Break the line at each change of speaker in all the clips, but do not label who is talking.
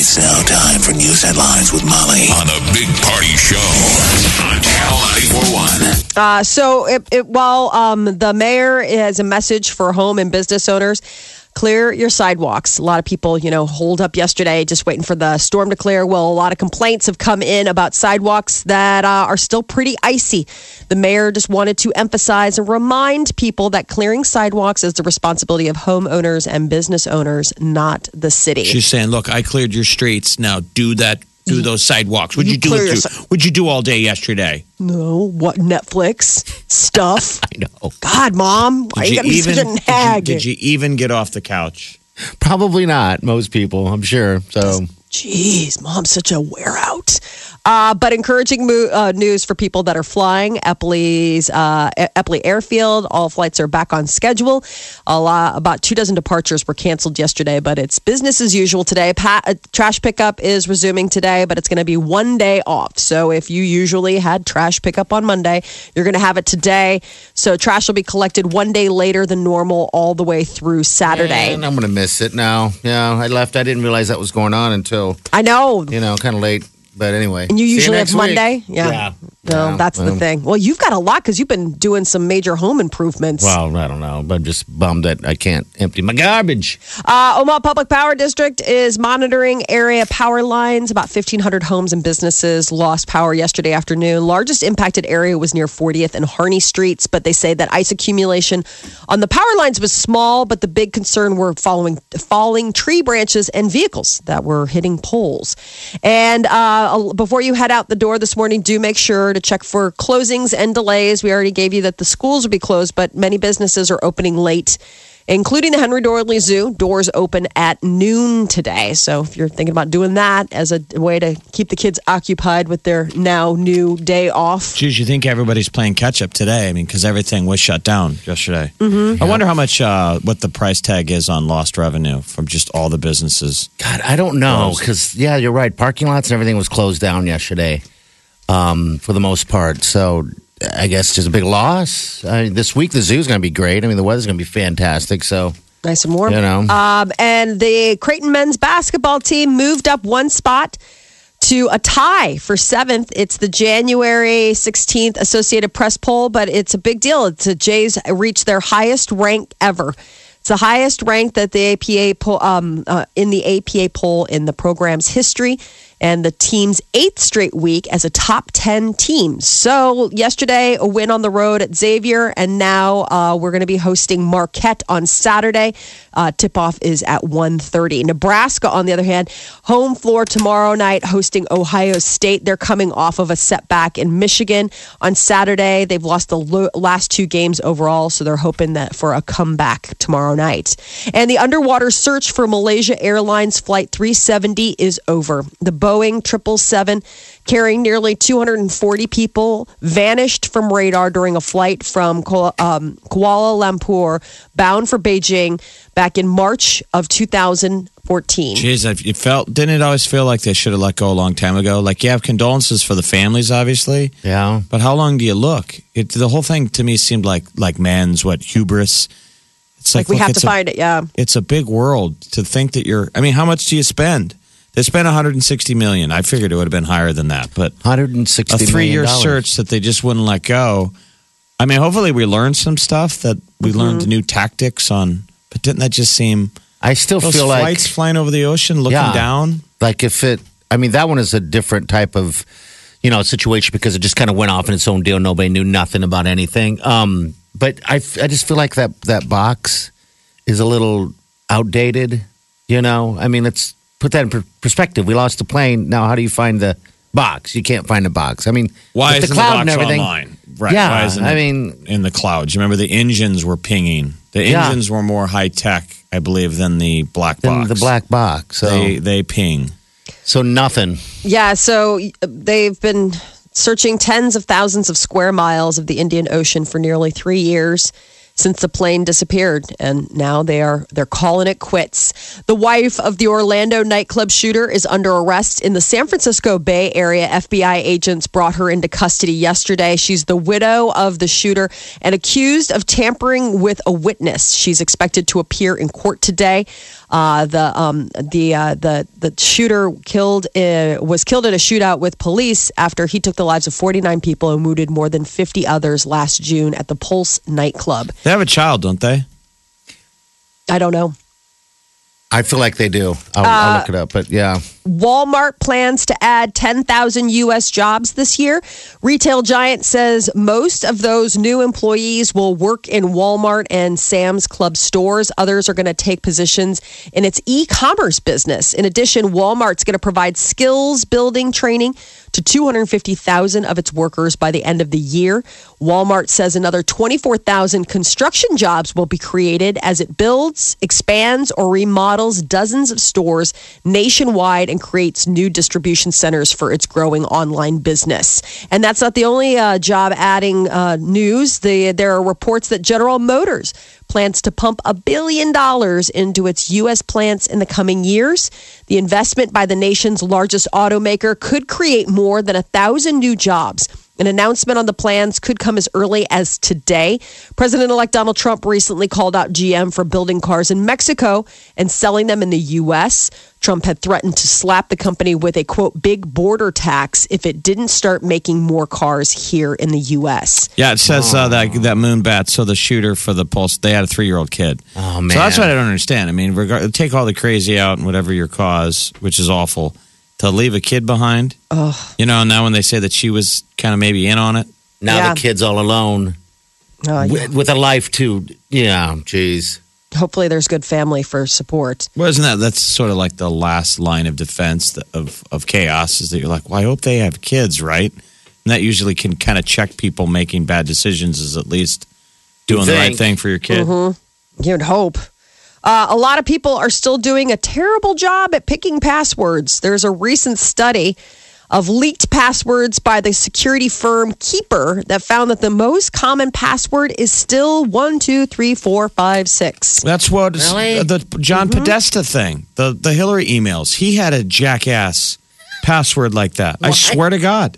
It's now time for news headlines with Molly on the Big Party Show on Channel 941.
Uh, so, it, it, while um, the mayor has a message for home and business owners, clear your sidewalks. A lot of people, you know, hold up yesterday just waiting for the storm to clear. Well, a lot of complaints have come in about sidewalks that uh, are still pretty icy. The mayor just wanted to emphasize and remind people that clearing sidewalks is the responsibility of homeowners and business owners, not the city.
She's saying, "Look, I cleared your streets. Now do that. Do those sidewalks. What'd
You
you, do?
clear
It
your si-
what'd you do all day yesterday?
no, what Netflix stuff?
I know.
God, mom, why
Did
you gotta be such a
did you-
nag?
did you even get off the couch?
Probably not. Most people, I'm sure. So
Jeez, mom's such a wear out. Uh, but encouraging mo- uh, news for people that are flying. Eppley's uh, Eppley Airfield, all flights are back on schedule. A lot, about two dozen departures were canceled yesterday, but it's business as usual today. Pa- uh, trash pickup is resuming today, but it's going to be one day off. So if you usually had trash pickup on Monday, you're going to have it today. So trash will be collected one day later than normal, all the way through Saturday.
and I'm gonna miss it now. Yeah, I left. I didn't realize that was going on until
I know.
you know, kind of late. But anyway,
And you usually
next
have
week.
Monday? Yeah.
Yeah.
No,
Yeah.
that's the
Um,
thing. Well, you've got a lot because you've been doing some major home improvements.
Well, I don't know, but I'm just bummed that I can't empty my garbage.
Uh, Omaha Public Power District is monitoring area power lines. About 1,500 homes and businesses lost power yesterday afternoon. Largest impacted area was near 40th and Harney Streets, but they say that ice accumulation on the power lines was small, but the big concern were following falling tree branches and vehicles that were hitting poles. And uh, before you head out the door this morning, do make sure to check for closings and delays. We already gave you that the schools will be closed, but many businesses are opening late including the Henry Doorly Zoo. Doors open at noon today. So if you're thinking about doing that as a way to keep the kids occupied with their now new day off.
Geez, you think everybody's playing catch up today? I mean, because everything was shut down yesterday. Mm-hmm. I wonder how much, uh, what the price tag is on lost revenue from just all the businesses.
God, I don't know because yeah, you're right. Parking lots and everything was closed down yesterday, um, for the most part. So I guess just a big loss. I this week the zoo's going to be great. I mean, the weather's going to be fantastic. So
Nice and warm.
You know.
Um, and the Creighton men's basketball team moved up one spot to a tie for seventh. It's the January 16th Associated Press poll, but it's a big deal. It's the Jays reached their highest rank ever. It's the highest rank that the APA poll, um, uh, in the APA poll in the program's history, and the team's eighth straight week as a top 10 team. So, yesterday, a win on the road at Xavier, and now uh, we're going to be hosting Marquette on Saturday. Uh, tip off is at 1.30. Nebraska, on the other hand, home floor tomorrow night hosting Ohio State. They're coming off of a setback in Michigan on Saturday. They've lost the lo- last two games overall, so they're hoping that for a comeback tomorrow night. And the underwater search for Malaysia Airlines Flight 370 is over. The Boeing 777 carrying nearly 240 people vanished from radar during a flight from Kuala, um, Kuala Lumpur bound for Beijing back in March of 2014.
Jeez, it felt, didn't it always feel like they should have let go a long time ago? Like, you have condolences for the families, obviously.
yeah,
But how long do you look? It, the whole thing to me seemed like like man's what hubris. It's
Like we
look,
have
it's
to
a-
find it, yeah.
It's a big world to think that you're. I mean, how much do you spend? They spent 160 million. I figured it would have been higher than that, but
160
a three-year search that they just wouldn't let go. I mean, hopefully we learned some stuff that we
Mm-hmm.
learned new tactics on. But didn't that just seem
I still feel like
flights flying over the ocean, looking
Yeah.
down?
like if it i mean that one is a different type of you know situation because it just kind of went off in its own deal nobody knew nothing about anything um but I, I just feel like that that box is a little outdated you know i mean let's put that in per- perspective we lost the plane now how do you find the box you can't find the box i mean
Why
with
isn't
the cloud
box
and everything
online? Right.
Yeah,
Why isn't
I
it
mean-
in the clouds. You remember the engines were pinging. The
Yeah.
engines were more high tech, I believe, than the black
than
box.
the black box so
They they ping.
So nothing.
Yeah, so uh, they've been searching tens of thousands of square miles of the Indian Ocean for nearly three years since the plane disappeared and now they are they're calling it quits. The wife of the orlando nightclub shooter is under arrest in the san francisco bay area. Fbi agents brought her into custody yesterday. She's the widow of the shooter and accused of tampering with a witness. She's expected to appear in court today uh, the um, the uh, the the shooter killed uh, was killed in a shootout with police after he took the lives of 49 people and wounded more than 50 others last June at the Pulse nightclub.
They have a child, don't they?
I don't know.
I feel like they do. I'll, I'll uh, look it up, but yeah.
Walmart plans to add 10,000 U.S. jobs this year. Retail giant says most of those new employees will work in Walmart and Sam's Club stores. Others are going to take positions in its e commerce business. In addition, Walmart's going to provide skills building training to 250,000 of its workers by the end of the year. Walmart says another 24,000 construction jobs will be created as it builds, expands, or remodels dozens of stores nationwide and creates new distribution centers for its growing online business. And that's not the only uh, job adding uh, news. The, there are reports that General Motors plans to pump a billion dollars into its U.S. plants in the coming years. The investment by the nation's largest automaker could create more than a thousand new jobs. An announcement on the plans could come as early as today. President elect Donald Trump recently called out GM for building cars in Mexico and selling them in the U.S. Trump had threatened to slap the company with a quote, big border tax if it didn't start making more cars here in the U.S.
Yeah, it says uh, that that moon bat. So the shooter for the pulse, they had a three year old kid.
Oh, man.
So that's what I don't understand. I mean, regard, take all the crazy out and whatever your cause, which is awful, to leave a kid behind. Oh, you know. Now when they say that she was kind of maybe in on it,
Now
Yeah.
the kid's all alone
Uh, yeah.
with, with a life too. Yeah, jeez.
Hopefully, there's good family for support.
well, isn't that that's sort of like the last line of defense of of chaos? Is that you're like, well, I hope they have kids, right? And that usually can kind of check people making bad decisions. Is at least doing the right thing for your kid.
You'd hope. Uh, a lot of people are still doing a terrible job at picking passwords. There's a recent study of leaked passwords by the security firm Keeper that found that the most common password is still one, two, three, four, five, six.
That's what
Really?
the John mm-hmm. Podesta thing, the the Hillary emails. He had a jackass password like that. I swear to God,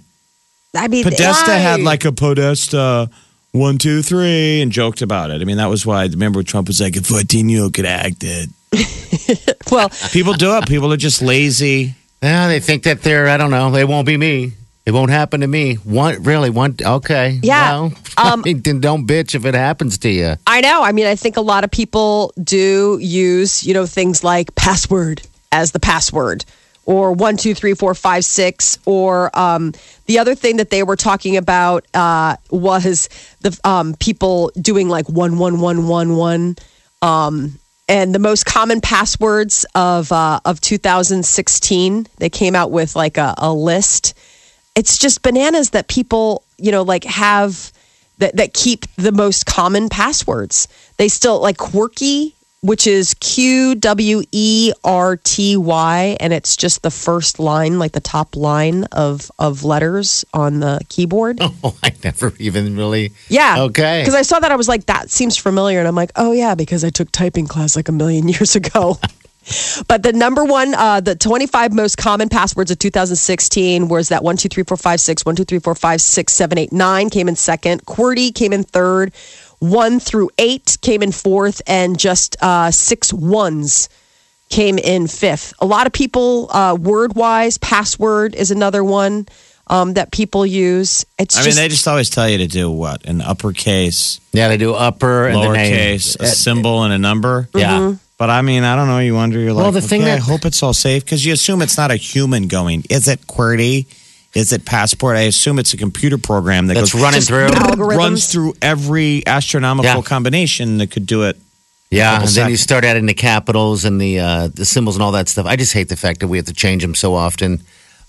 I mean,
Podesta had like a Podesta one two three and joked about it. I mean, that was why. Remember, Trump was like, "A fourteen year old could act it."
well,
People do it. People are just lazy.
Yeah, they think that they're. I don't know. They won't be me. It won't happen to me. One really one. Okay.
Yeah.
Well,
Um,
I mean, then don't bitch if it happens to you.
I know. I mean, I think a lot of people do use, you know, things like password as the password or one, two, three, four, five, six. Or um, the other thing that they were talking about uh, was the um, people doing like one, one, one, one, one. Um, and the most common passwords of uh, of 2016, they came out with like a, a list. It's just bananas that people, you know, like have that, that keep the most common passwords. They still like QWERTY, which is Q W E R T Y, and it's just the first line, like the top line of of letters on the keyboard.
Oh, I never even really.
Yeah.
Okay.
Because I saw that, I was like, that seems familiar. And I'm like, oh, yeah, because I took typing class like a million years ago. but the number one, uh, the 25 most common passwords of 2016 was that 1, 2, 3, 4, 5, 6, 1, 2, 3, 4, 5, 6, 7, 8, 9 came in second. QWERTY came in third. 1 through 8 came in fourth. And just uh, six ones came in fifth. A lot of people, uh, word wise, password is another one. Um, that people use. It's
I
just
mean, they just always tell you to do what an uppercase,
Yeah, they do upper and then they.
lowercase, a symbol, and a number.
Yeah.
Mm-hmm.
But I mean, I don't know. You wonder. You're like,
Well, the thing
okay, I hope it's all safe because you assume it's not a human going. Is it QWERTY? Is it passport? I assume it's a computer program that
That's
goes
running through.
Runs through every astronomical
Yeah.
combination that could do it.
Yeah, and
couple
then you
seconds.
start adding the capitals and the uh, the symbols and all that stuff. I just hate the fact that we have to change them so often.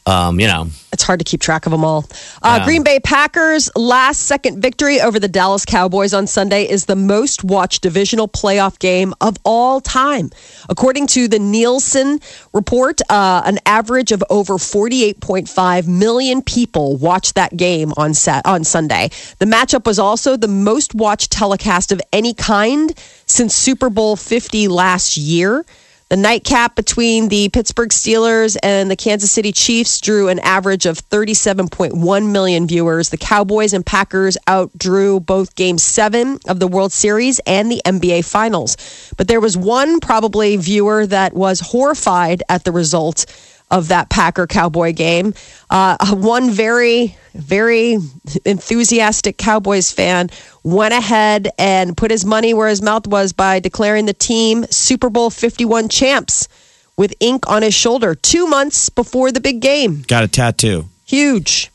Um, you know,
It's hard to keep track of them all. Uh,
Yeah.
Green Bay Packers' last second victory over the Dallas Cowboys on Sunday is the most watched divisional playoff game of all time. According to the Nielsen report, uh, an average of over 48.5 million people watched that game on, sat- on Sunday. The matchup was also the most watched telecast of any kind since Super Bowl 50 last year. The nightcap between the Pittsburgh Steelers and the Kansas City Chiefs drew an average of 37.1 million viewers. The Cowboys and Packers outdrew both game seven of the World Series and the NBA Finals. But there was one probably viewer that was horrified at the result of that Packer Cowboy game. Uh, one very, very enthusiastic Cowboys fan went ahead and put his money where his mouth was by declaring the team Super Bowl 51 champs with ink on his shoulder two months before the big game.
Got a tattoo.
Huge,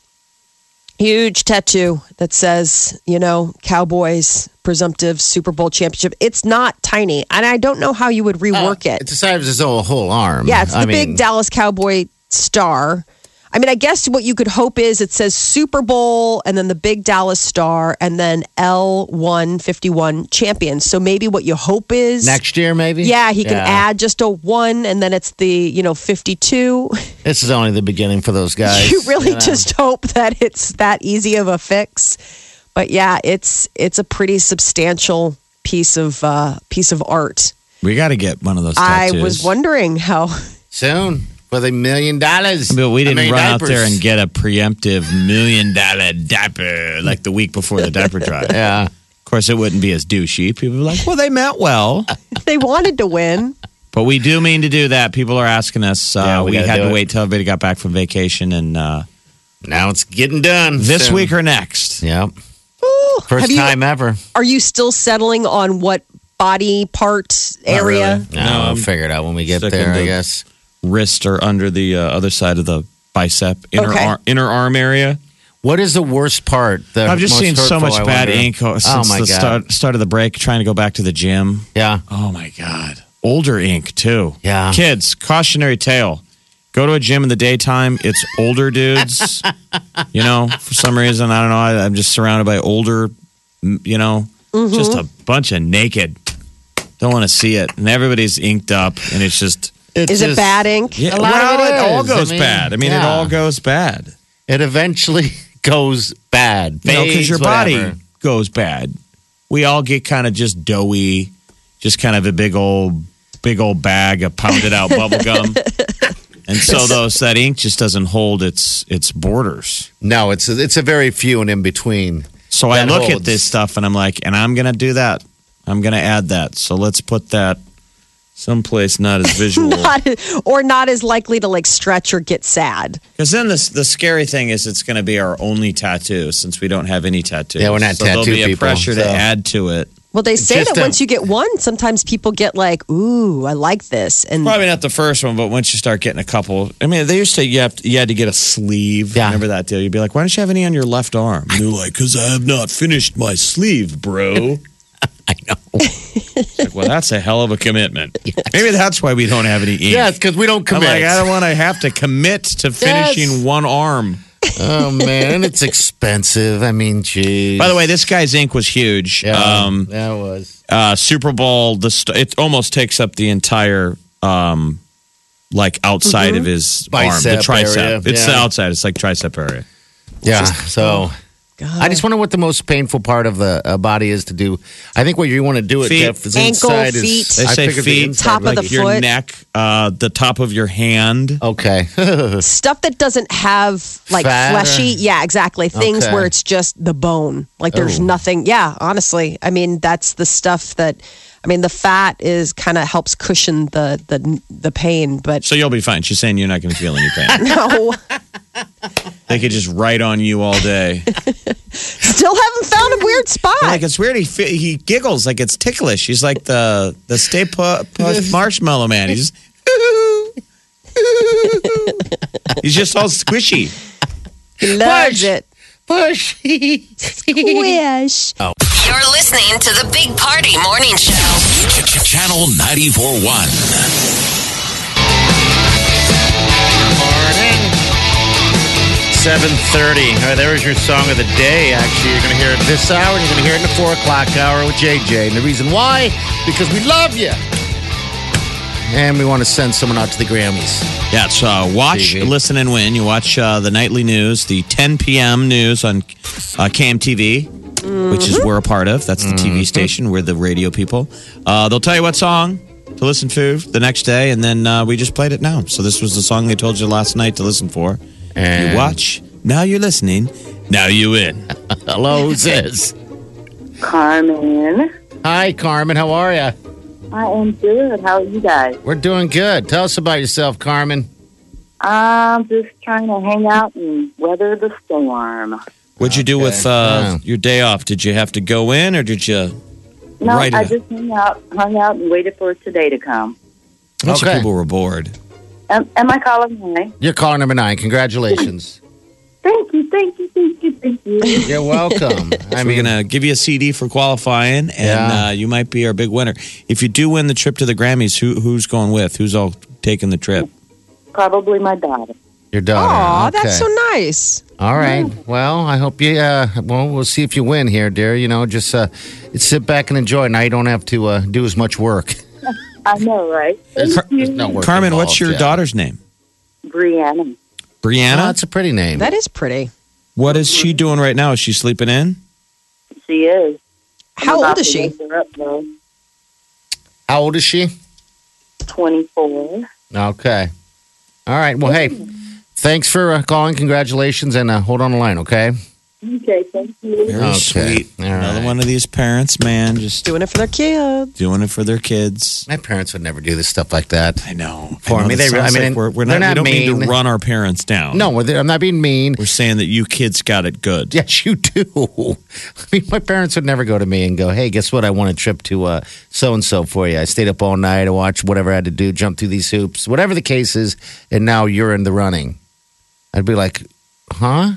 huge tattoo that says, you know, Cowboys presumptive Super Bowl championship. It's not tiny. And I don't know how you would rework uh, it.
it's the size of his whole, whole arm.
Yeah, it's the
I
big
mean,
Dallas Cowboy star. I mean, I guess what you could hope is it says Super Bowl and then the big Dallas star and then L151 champions. So maybe what you hope is
next year, maybe.
Yeah, he can add just a one and then it's the, you know, 52.
This is only the beginning for those guys.
you really
know.
just hope that it's that easy of a fix. But yeah, it's it's a pretty substantial piece of uh piece of art.
We got to get one of those
I was wondering how
soon for the million dollars.
But we didn't
mean,
run out there and get a preemptive million dollar diaper like the week before the diaper drive.
Yeah.
Of course, it wouldn't be as douchey. People would be like, well, they meant well.
they wanted to win.
But we do mean to do that. People are asking us. Uh,
Yeah, we
we had to
it.
wait till everybody got back from vacation. And uh,
Now it's getting done.
this
soon.
week or next.
Yep.
Ooh,
First
have you-
time ever.
Are you still settling on what body part area?
really.
No,
No,
I'll
I'm
figure it out when we get
sticking
there, I
to-
guess.
Wrist or under the uh, other side of the bicep, inner,
Okay.
ar- inner arm area.
What is the worst part? The
I've just
most
seen so much
I
bad
wonder?
ink uh, since
oh my
the
God.
start, start of the break, trying to go back to the gym.
Yeah.
Oh my God. Older ink, too.
Yeah.
Kids, cautionary tale. Go to a gym in the daytime. It's older dudes. you know, for some reason, I don't know. I, I'm just surrounded by older, you know, just a bunch of naked. Don't want to see it. And everybody's inked up, and it's just.
It's
Is it bad ink?
Yeah,
A lot of
well,
it
it, all
is. I
goes
mean,
bad. I mean, it all goes bad.
It eventually goes bad.
You because
Fades,
your body goes bad. We all get kind of just doughy, just kind of a big old, big old bag of pounded out bubble gum. And so those that ink just doesn't hold its its borders.
No, it's a, it's a very few and in between.
So I
That
look at this stuff and I'm like, and I'm gonna do that. I'm gonna add that. So let's put that someplace not as visual.
Not, or not as likely to like stretch or get sad.
Because then the the scary thing is it's going to be our only tattoo since we don't have any tattoos.
Yeah, we're not
so there'll
tattoo
be a
people,
pressure to add to it.
Well, they say
Just
that
a-
once you get one, sometimes people get like, "Ooh, I like this," and
Probably not the first one, but once you start getting a couple, I mean, they used to you have to, you had to get a sleeve.
Yeah.
Remember that deal? You'd be like, "Why don't you have any on your left arm?" And they're like, "Cause I have not finished my sleeve, bro."
I know.
like, well, that's a hell of a commitment. Maybe that's why we don't have any ink.
yeah, it's because we don't
I'm
commit.
like, I don't want to have to commit to finishing one arm.
oh man, and it's expensive. I mean, geez.
By the way, this guy's ink was huge.
yeah,
Um,
that was.
uh, Super Bowl, the st- it almost takes up the entire um, like outside of his arm, the tricep.
area,
It's the outside. It's like tricep area.
Yeah. So
God.
I just wonder what the most painful part of the uh, body is to do. I think what you want to do it,
Feet.
Jeff, is
Ankle,
inside
feet.
Is,
They
I
say
figured the
feet,
inside
top of the
your
foot.
neck, uh, the top of your hand.
Okay.
stuff that doesn't have like
Fat or-
fleshy. Yeah, exactly. Things
Okay.
where it's just the bone. Like there's
Oh.
nothing. Yeah, honestly, I mean that's the stuff that. I mean the fat is kind of helps cushion the the the pain, but
So you'll be fine. She's saying you're not going to feel any pain.
no,
they could just write on you all day.
still haven't found a weird spot.
like it's weird. He fi- he giggles like it's ticklish. He's like the the Stay Pu- Puft Marshmallow Man. He's he's just all squishy.
he loves
Push.
it.
Push.
Wish.
You're listening to the Big Party Morning Show.
Channel 94.1.
7.30. All right, there was your song of the day, actually. You're going to hear it this hour, and you're going to hear it in the 4 o'clock hour with JJ. And the reason why? Because we love you. And we want to send someone out to the Grammys.
Yeah, it's uh, watch,
TV.
listen, and win. You watch uh, the nightly news, the 10 p.m. news on uh, Cam TV, which is we're a part of. That's the TV station. We're the radio people. Uh, they'll tell you what song to listen to the next day, and then uh, we just played it now. So this was the song they told you last night to listen for.
And
You watch, now you're listening, now you in.
Hello, who's this?
Carmen.
Hi, Carmen. How are you?
I am good. How are you guys?
We're doing good. Tell us about yourself, Carmen.
I'm just trying to hang out and weather the storm.
What'd you do with uh,
Yeah.
your day off? Did you have to go in, or did you?
No,
Right
I
in.
just hung out, hung out and waited for today to come.
A bunch of
Okay.
people were bored.
Am, am I calling mine?
You're caller number nine. Congratulations.
Thank you, thank you, thank you, thank you.
You're welcome. I
We're gonna give you a CD for qualifying, and
Yeah.
uh, you might be our big winner. If you do win the trip to the Grammys, who who's going with? Who's all taking the trip?
Probably my daughter.
Your daughter.
Aw,
Okay.
that's so nice.
All right. Well, I hope you. Uh, well, we'll see if you win here, dear. You know, just uh, sit back and enjoy. Now you don't have to uh, do as much work.
I know, right?
There's,
Thank
there's
you,
no work
Carmen, what's your
yeah.
daughter's name?
Brianna.
Brianna.
Oh, that's a pretty name.
That is pretty.
what is she doing right now? Is she sleeping in?
She is.
How old is she?
up.
How old is she?
24.
Okay. All right. Well, hey, thanks for uh, calling. Congratulations, and uh, hold on the line, okay?
Okay, thank you.
Very
Okay.
sweet.
All
Another
right.
one of these parents, man, just
Doing it for their kids.
doing it for their kids.
My parents would never do this stuff like that.
I know.
For
I know
me, they re- I mean,
like we're, we're
they're
not,
not
we don't mean
mean.
to run our parents down.
No, I'm not being mean.
we're saying that you kids got it good.
Yes, you do. I mean, my parents would never go to me and go, "Hey, guess what? I want a trip to so and so for you." I stayed up all night. I watched whatever I had to do, jump through these hoops, whatever the case is, and now you're in the running. I'd be like, "Huh?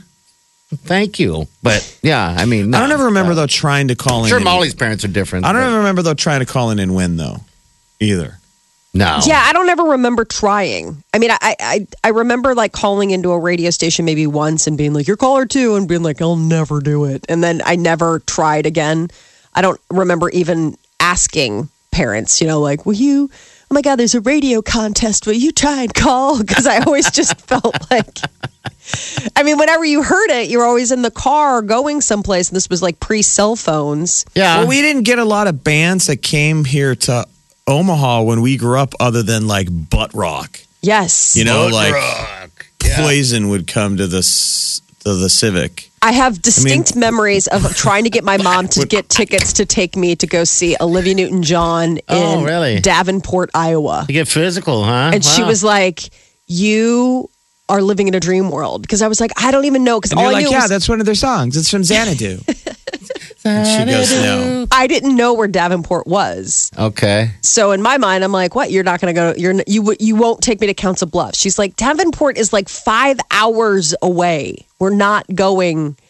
Thank you." But yeah, I mean, no.
I don't ever remember though trying to call
I'm
in.
sure
and-
Molly's parents are different.
I don't
but-
ever remember though trying to call in and win though, either.
No.
Yeah, I don't ever remember trying. I mean, I, I I remember like calling into a radio station maybe once and being like, "You're caller two," and being like, "I'll never do it," and then I never tried again. I don't remember even asking parents, you know, like, "Will you?" Oh my God, there's a radio contest. Will you try and call? Because I always just felt like, I mean, whenever you heard it, you're always in the car going someplace, and this was like pre cell phones.
Yeah.
Well, we didn't get a lot of bands that came here to Omaha when we grew up, other than like butt rock.
Yes,
You know,
Butt
like
rock.
Poison would come to the the Civic.
I have distinct memories of trying to get my mom to get tickets to take me to go see Olivia Newton John oh, in
Oh, really?
Davenport, Iowa.
You get physical, huh?
And she was like, You are living in a dream world. Because I was like, I don't even know. Because all
you're
I
like,
knew
yeah,
was
that's one of their songs. It's from Xanadu. and she goes, no.
I didn't know where Davenport was.
okay.
So in my mind, I'm like, what? You're not going to go, you're, you, you won't take me to Council Bluffs. She's like, Davenport is like five hours away. We're not going.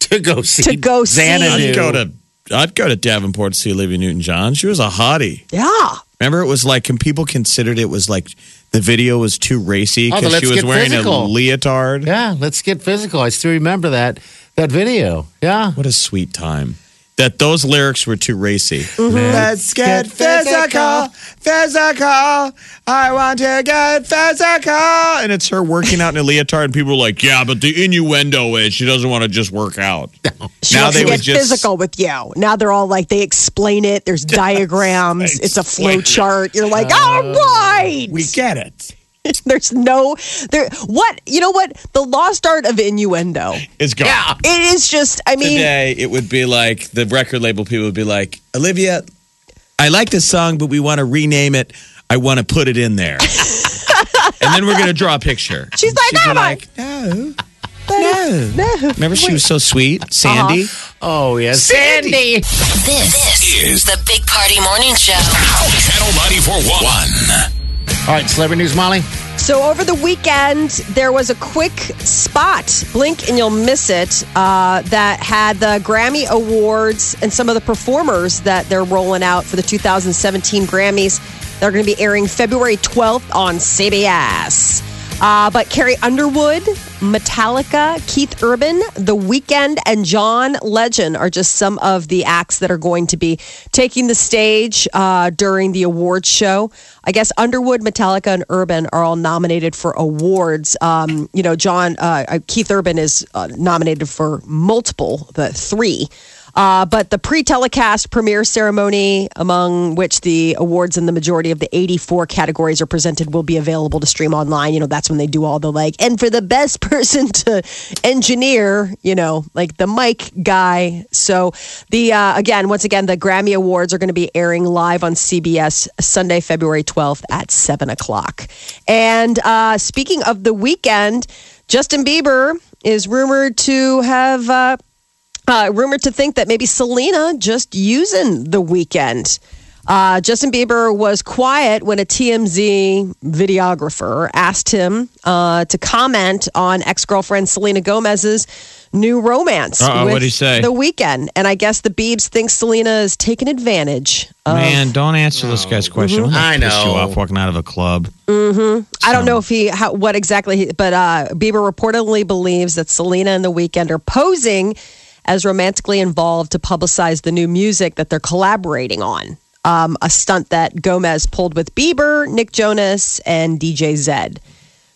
To go see.
To go see-
Xanadu.
I'd go to I'd go to Davenport to see Olivia Newton John. She was a hottie.
Yeah.
Remember, it was like, and people considered it was like the video was too racy
Oh,
because
then
she was wearing
physical.
a leotard.
Yeah, let's get physical. I still remember that that video. Yeah.
What a sweet time. That those lyrics were too racy.
Mm-hmm.
Let's get physical, physical. I want to get physical. And it's her working out in a leotard, and people are like, yeah, but the innuendo is she doesn't want to just work out.
She
Now
wants
they
to
would
get
just-
physical with you. Now they're all like they explain it. There's diagrams. it's a flow chart. You're like, all right.
We get it.
There's no there. What you know? What the lost art of innuendo?
It's gone. Yeah.
It is just. I mean,
Today, it would be like the record label people would be like, Olivia, I like this song, but we want to rename it. I want to put it in there. and then we're going to draw a picture.
She's like,
She'd be
"No,
like, no. No.
no.
Remember, she was so sweet, uh-huh. Sandy.
Oh yes.
Sandy.
This, this is the Big Party Morning Show.
Channel 941.
All right, celebrity news, Molly.
So over the weekend, there was a quick spot, blink and you'll miss it, uh, that had the Grammy Awards and some of the performers that they're rolling out for the 2017 Grammys. They're going to be airing February 12th on CBS. Uh, but Carrie Underwood, Metallica, Keith Urban, The Weeknd, and John Legend are just some of the acts that are going to be taking the stage uh, during the awards show. I guess Underwood, Metallica, and Urban are all nominated for awards. Um, you know, John uh, Keith Urban is uh, nominated for multiple, the three. Uh, but the pre telecast premiere ceremony, among which the awards in the majority of the 84 categories are presented, will be available to stream online. You know, that's when they do all the like, and for the best person to engineer, you know, like the mic guy. So, the, uh, again, once again, the Grammy Awards are going to be airing live on CBS Sunday, February 12th at 7 o'clock. And uh, speaking of the Weeknd, Justin Bieber is rumored to have uh, rumored to think that maybe Selena just using the Weeknd. Uh, Justin Bieber was quiet when a TMZ videographer asked him uh, to comment on ex girlfriend Selena Gomez's new romance
Uh-oh,
with
what'd he say?
the Weeknd. And I guess the Biebs think Selena is taking advantage. Of,
Man, don't answer this guy's question.
Mm-hmm.
I
that piss you
know.
off walking out of a club.
I don't know if he how, what exactly, he, but uh, Bieber reportedly believes that Selena and the Weeknd are posing as romantically involved to publicize the new music that they're collaborating on. Um, a stunt that Gomez pulled with Bieber, Nick Jonas, and DJ Zedd.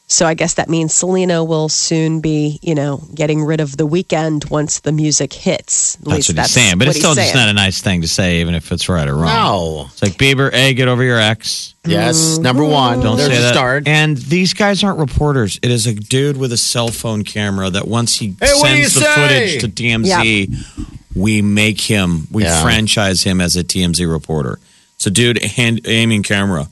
So I guess that means Selena will soon be, you know, getting rid of the Weeknd once the music hits. At
That's
least
what he's saying. But it's still
he's
just not a nice thing to say, even if it's right or wrong.
No.
It's like Bieber, A, get over your ex.
Yes, number one.
Don't
There's
say
a
that.
start.
And these guys aren't reporters. It is a dude with a cell phone camera that once he
Hey, what do you
sends the
say?
footage to TMZ, we make him, we
Yeah.
franchise him as a TMZ reporter. It's a dude hand, aiming camera.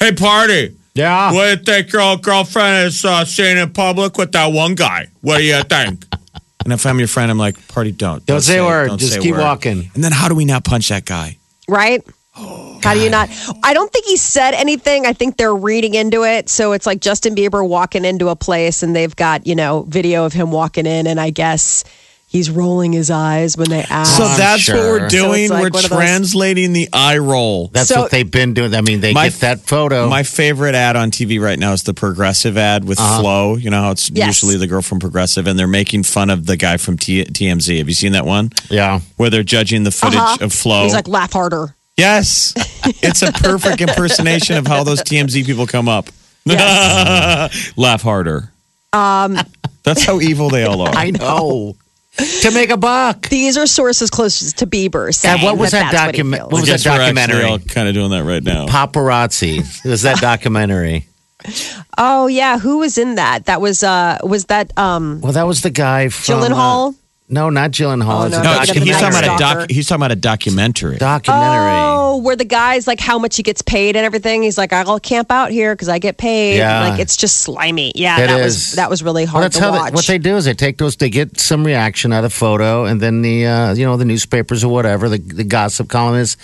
Hey, party.
Yeah.
What do you think your old girlfriend is uh, seeing in public with that one guy? What do you think? and if I'm your friend, I'm like, party, don't.
Don't say a word.
don't
Just keep
word.
walking.
And then how do we not punch that guy?
right? How do you not? I don't think he said anything. I think they're reading into it. So it's like Justin Bieber walking into a place and they've got, you know, video of him walking in. And I guess he's rolling his eyes when they ask.
So
I'm
that's what we're doing.
So like
we're
one of those-
translating the eye roll.
That's
So-
what they've been doing. I mean, they
My-
get that photo.
My favorite ad on TV right now is the Progressive ad with Flo. You know how it's
Yes.
usually the girl from Progressive, and they're making fun of the guy from T- TMZ. Have you seen that one?
yeah.
Where they're judging the footage
Uh-huh.
of Flo.
He's like, laugh harder.
yes, it's a perfect impersonation of how those TMZ people come up. Yes. Laugh harder. Um, That's how evil they all are.
I know. To make a buck.
These are sources closest to Bieber saying
And what was that,
that's what
document?
feels.
What was
guess
that
we're
documentary?
all kind of doing that right now.
Paparazzi. It was that documentary.
Oh yeah, who was in that? That was uh was that um
Well, that was the guy from
Gyllenhaal?
uh, no, not Gyllenhaal.
Oh,
it's
no,
a
No,
Doc-
he's talking about a
Stalker.
doc. He's talking about a documentary.
documentary.
Oh, where the guy's like how much he gets paid and everything. He's like, I'll camp out here because I get paid.
Yeah.
Like it's just slimy. Yeah,
It
that
is.
was that was really
Well,
hard
that's
to
how
watch.
they, what they do is they take those, they get some reaction out of photo, and then the uh, you know the newspapers or whatever, the, the gossip columnists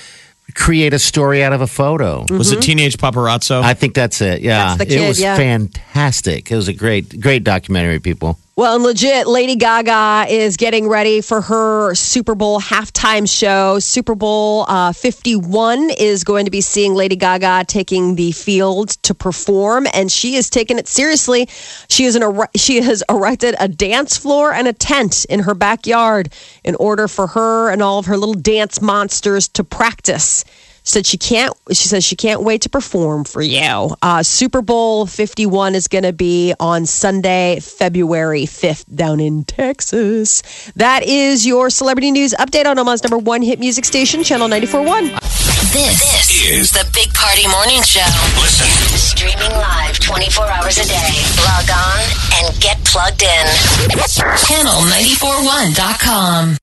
create a story out of a photo.
Was it Teenage Paparazzo?
I think that's it. Yeah,
That's the kid,
it was
yeah.
fantastic. It was a great, great documentary. People.
Well, and legit, Lady Gaga is getting ready for her Super Bowl halftime show. Super Bowl uh, 51 is going to be seeing Lady Gaga taking the field to perform, and she is taking it seriously. She is an she has erected a dance floor and a tent in her backyard in order for her and all of her little dance monsters to practice said she can't she says she can't wait to perform for you uh, super bowl 51 is going to be on sunday february 5th down in texas that is your celebrity news update on omaha's number one hit music station channel 941
This, is the Big Party Morning Show.
Listen.
Streaming live 24 hours a day. Log on and get plugged in. Channel941.com.